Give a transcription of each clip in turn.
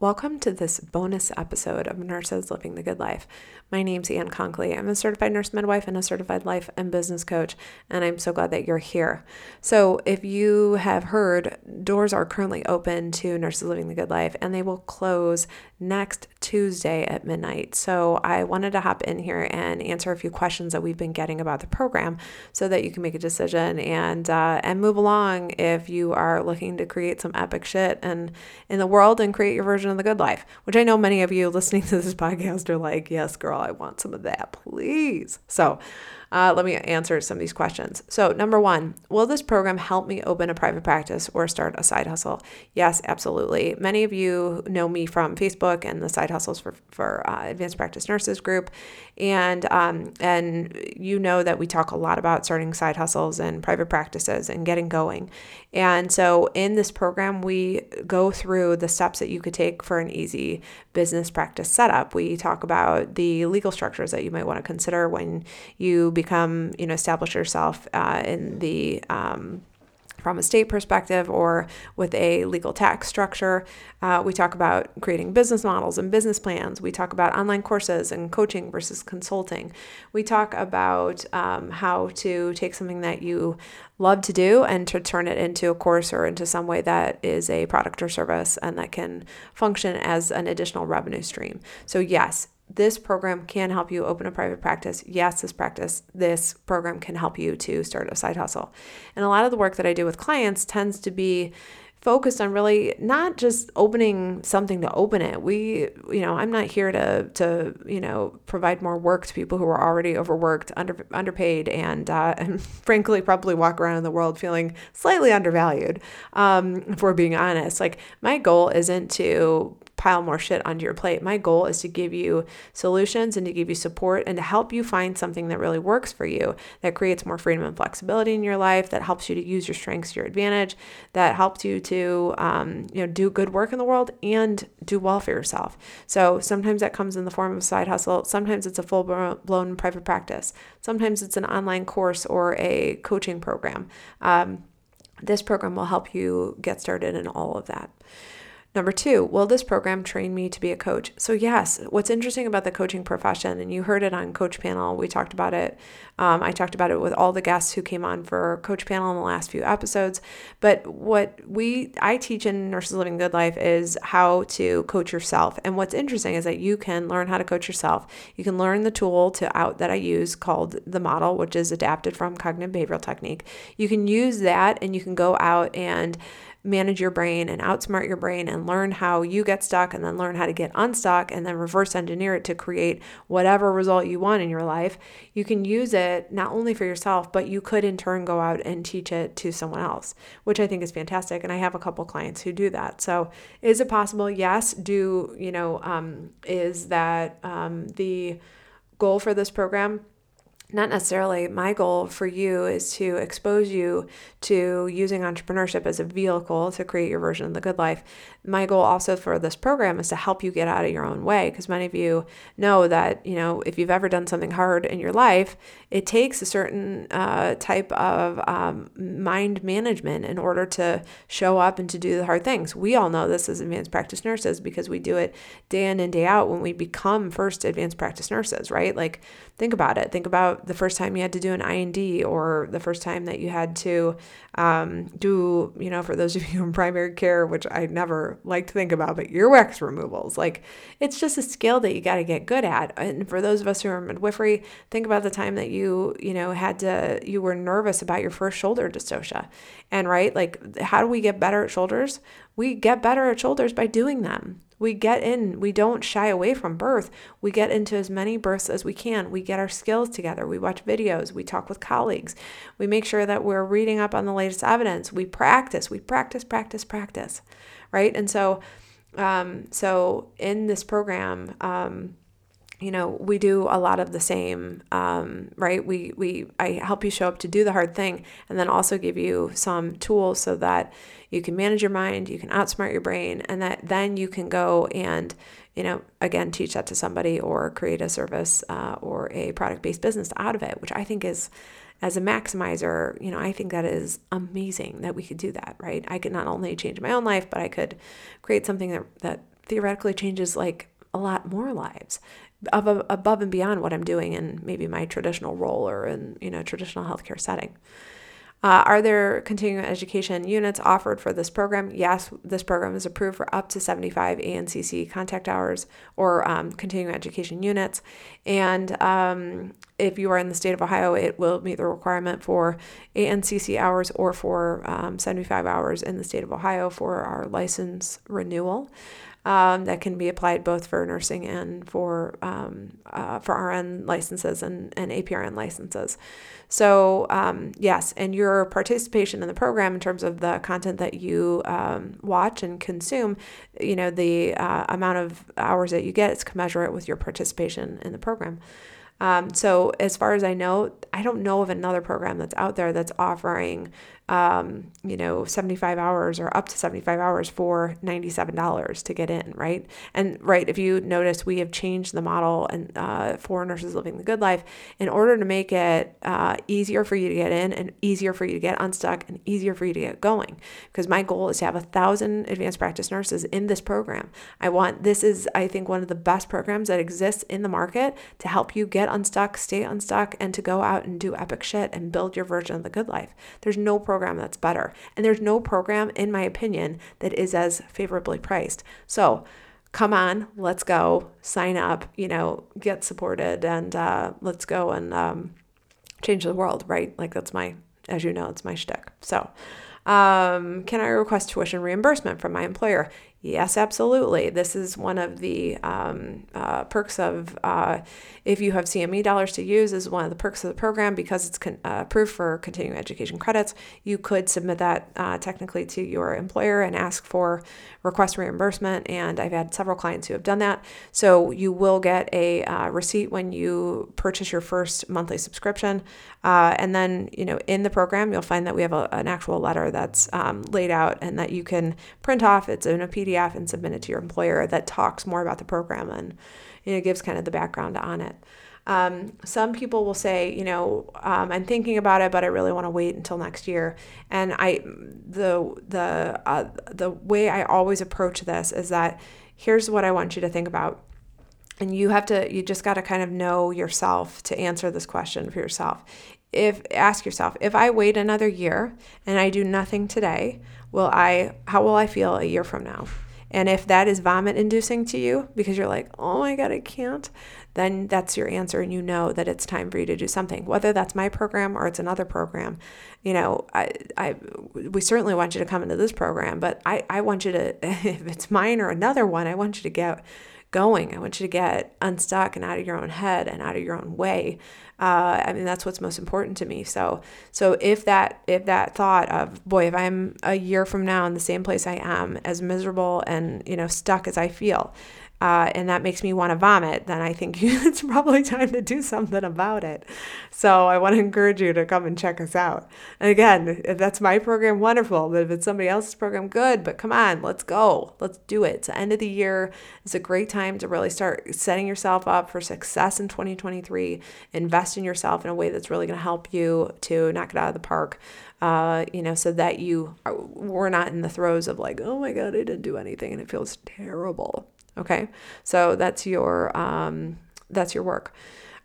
Welcome to this bonus episode of Nurses Living the Good Life. My name's Ann Conkley. I'm a certified nurse midwife and a certified life and business coach, and I'm so glad that you're here. So, if you have heard, doors are currently open to Nurses Living the Good Life, and they will close next Tuesday at midnight. So, I wanted to hop in here and answer a few questions that we've been getting about the program so that you can make a decision and uh, and move along if you are looking to create some epic shit and in the world and create your version version of the good life, which I know many of you listening to this podcast are like, yes, girl, I want some of that, please. So, uh, let me answer some of these questions. So, number one, will this program help me open a private practice or start a side hustle? Yes, absolutely. Many of you know me from Facebook and the Side Hustles for, for uh, Advanced Practice Nurses group, and um, and you know that we talk a lot about starting side hustles and private practices and getting going. And so, in this program, we go through the steps that you could take for an easy business practice setup. We talk about the legal structures that you might want to consider when you become, you know, establish yourself uh, in the um, from a state perspective or with a legal tax structure. Uh, we talk about creating business models and business plans. We talk about online courses and coaching versus consulting. We talk about um, how to take something that you love to do and to turn it into a course or into some way that is a product or service and that can function as an additional revenue stream. So, yes, this program can help you open a private practice. Yes, this practice, this program can help you to start a side hustle. And a lot of the work that I do with clients tends to be focused on really not just opening something to open it. We, you know, I'm not here to to you know provide more work to people who are already overworked, under underpaid, and uh, and frankly probably walk around in the world feeling slightly undervalued. Um, if we're being honest, like my goal isn't to pile more shit onto your plate. My goal is to give you solutions and to give you support and to help you find something that really works for you, that creates more freedom and flexibility in your life, that helps you to use your strengths to your advantage, that helps you to um, you know do good work in the world and do well for yourself. So sometimes that comes in the form of a side hustle. Sometimes it's a full blown private practice. Sometimes it's an online course or a coaching program. Um, this program will help you get started in all of that. Number two, will this program train me to be a coach? So, yes, what's interesting about the coaching profession, and you heard it on Coach Panel, we talked about it. Um, I talked about it with all the guests who came on for Coach Panel in the last few episodes. But what we I teach in Nurses Living Good Life is how to coach yourself. And what's interesting is that you can learn how to coach yourself. You can learn the tool to out that I use called the model, which is adapted from cognitive behavioral technique. You can use that and you can go out and manage your brain and outsmart your brain and learn how you get stuck and then learn how to get unstuck and then reverse engineer it to create whatever result you want in your life, you can use it not only for yourself, but you could in turn go out and teach it to someone else, which I think is fantastic. And I have a couple clients who do that. So is it possible? Yes. Do, you know, um, is that um, the goal for this program? Not necessarily my goal for you is to expose you to using entrepreneurship as a vehicle to create your version of the good life. My goal also for this program is to help you get out of your own way because many of you know that, you know, if you've ever done something hard in your life, it takes a certain uh, type of um, mind management in order to show up and to do the hard things. We all know this as advanced practice nurses because we do it day in and day out when we become first advanced practice nurses, right? Like, think about it. Think about the first time you had to do an I&D or the first time that you had to um, do, you know, for those of you in primary care, which I never like to think about, but earwax removals. Like it's just a skill that you got to get good at. And for those of us who are midwifery, think about the time that you, you know, had to, you were nervous about your first shoulder dystocia. And right, like how do we get better at shoulders? We get better at shoulders by doing them. We get in, we don't shy away from birth. We get into as many births as we can. We get our skills together. We watch videos. We talk with colleagues. We make sure that we're reading up on the latest evidence. We practice. We practice, practice, practice. Right. And so, um, so in this program, um, you know we do a lot of the same um, right we we i help you show up to do the hard thing and then also give you some tools so that you can manage your mind, you can outsmart your brain, and that then you can go and, you know, again, teach that to somebody or create a service uh, or a product based business out of it, which I think is, as a maximizer, you know, I think that is amazing that we could do that, right? I could not only change my own life, but I could create something that, that theoretically changes like a lot more lives above, and beyond what I'm doing in maybe my traditional role or in you know traditional healthcare setting. Uh, are there continuing education units offered for this program? Yes, this program is approved for up to 75 ANCC contact hours or um, continuing education units. And um, if you are in the state of Ohio, it will meet the requirement for ANCC hours or for um, 75 hours in the state of Ohio for our license renewal um, that can be applied both for nursing and for um, uh, for RN licenses and, and APRN licenses. So um, yes, and your participation in the program in terms of the content that you um, watch and consume, you know, the uh, amount of hours that you get is commensurate with your participation in the program. Um, so, as far as I know, I don't know of another program that's out there that's offering um, you know, 75 hours or up to 75 hours for $97 to get in, right? And right, if you notice, we have changed the model and uh, for nurses living the good life in order to make it uh, easier for you to get in and easier for you to get unstuck and easier for you to get going. Because my goal is to have a thousand advanced practice nurses in this program. I want this is, I think, one of the best programs that exists in the market to help you get unstuck, stay unstuck, and to go out and do epic shit and build your version of the good life. There's no program program that's better. And there's no program, in my opinion, that is as favorably priced. So come on, let's go, sign up, you know, get supported, and uh, let's go and um, change the world, right? Like that's my, as you know, it's my shtick. So, um, can I request tuition reimbursement from my employer? Yes, absolutely. This is one of the um, uh, perks of uh, if you have CME dollars to use, is one of the perks of the program because it's con- uh, approved for continuing education credits. You could submit that uh, technically to your employer and ask for request reimbursement. And I've had several clients who have done that. So you will get a uh, receipt when you purchase your first monthly subscription. Uh, and then, you know, in the program, you'll find that we have a, an actual letter that's um, laid out and that you can print off. It's in a PDF PDF and submit it to your employer that talks more about the program and you know gives kind of the background on it. Um, some people will say, you know, um, I'm thinking about it, but I really want to wait until next year. And I, the the uh, the way I always approach this is that here's what I want you to think about, and you have to, you just got to kind of know yourself to answer this question for yourself. If ask yourself, if I wait another year and I do nothing today, will I? How will I feel a year from now? And if that is vomit inducing to you because you're like, oh my God, I can't, then that's your answer. And you know that it's time for you to do something, whether that's my program or it's another program. You know, I, I, we certainly want you to come into this program, but I, I want you to, if it's mine or another one, I want you to get going. I want you to get unstuck and out of your own head and out of your own way. Uh, I mean, that's what's most important to me. So, so if that if that thought of boy, if I'm a year from now in the same place I am, as miserable and you know stuck as I feel, uh, and that makes me want to vomit, then I think it's probably time to do something about it. So I want to encourage you to come and check us out. And again, if that's my program, wonderful. But if it's somebody else's program, good. But come on, let's go. Let's do it. It's the end of the year. It's a great time to really start setting yourself up for success in 2023. Invest in yourself in a way that's really going to help you to knock it out of the park. Uh, you know, so that you are, we're not in the throes of like, oh my God, I didn't do anything and it feels terrible. Okay, so that's your um, that's your work.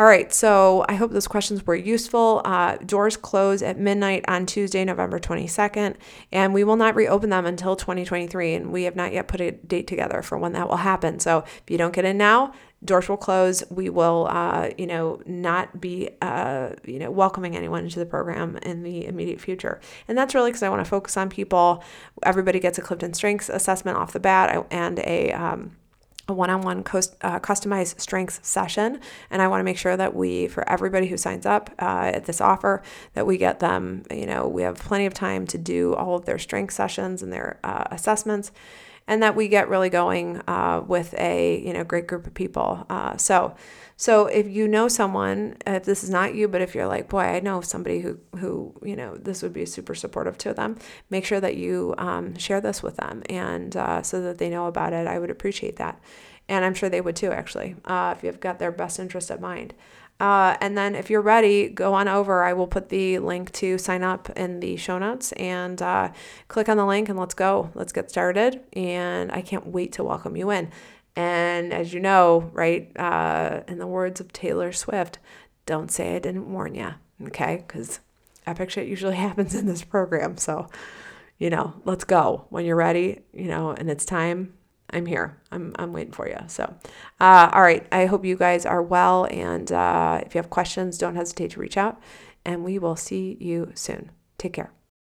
All right, so I hope those questions were useful. Uh, doors close at midnight on Tuesday, November 22nd, and we will not reopen them until 2023. And we have not yet put a date together for when that will happen. So if you don't get in now, doors will close. We will, uh, you know, not be, uh, you know, welcoming anyone into the program in the immediate future. And that's really because I want to focus on people. Everybody gets a Clifton Strengths assessment off the bat and a um, a one-on-one uh, customized strengths session. And i want to make sure that we for everybody who signs up uh, at this offer that we get them you know we have plenty of time to do all of their strength sessions and their uh, assessments and that we get really going uh, with a you know great group of people uh, so so if you know someone, if this is not you, but if you're like, boy, I know somebody who who you know this would be super supportive to them, make sure that you um, share this with them, and uh, so that they know about it. I would appreciate that, and I'm sure they would too, actually, uh, if you've got their best interest at mind. Uh, and then if you're ready, go on over. I will put the link to sign up in the show notes and uh, click on the link and let's go. Let's get started. And I can't wait to welcome you in. And as you know, right, uh, in the words of Taylor Swift, don't say I didn't warn you, okay? Because epic shit usually happens in this program. So, you know, let's go when you're ready, you know, and it's time I'm here. I'm, I'm waiting for you. So, uh, all right. I hope you guys are well. And uh, if you have questions, don't hesitate to reach out. And we will see you soon. Take care.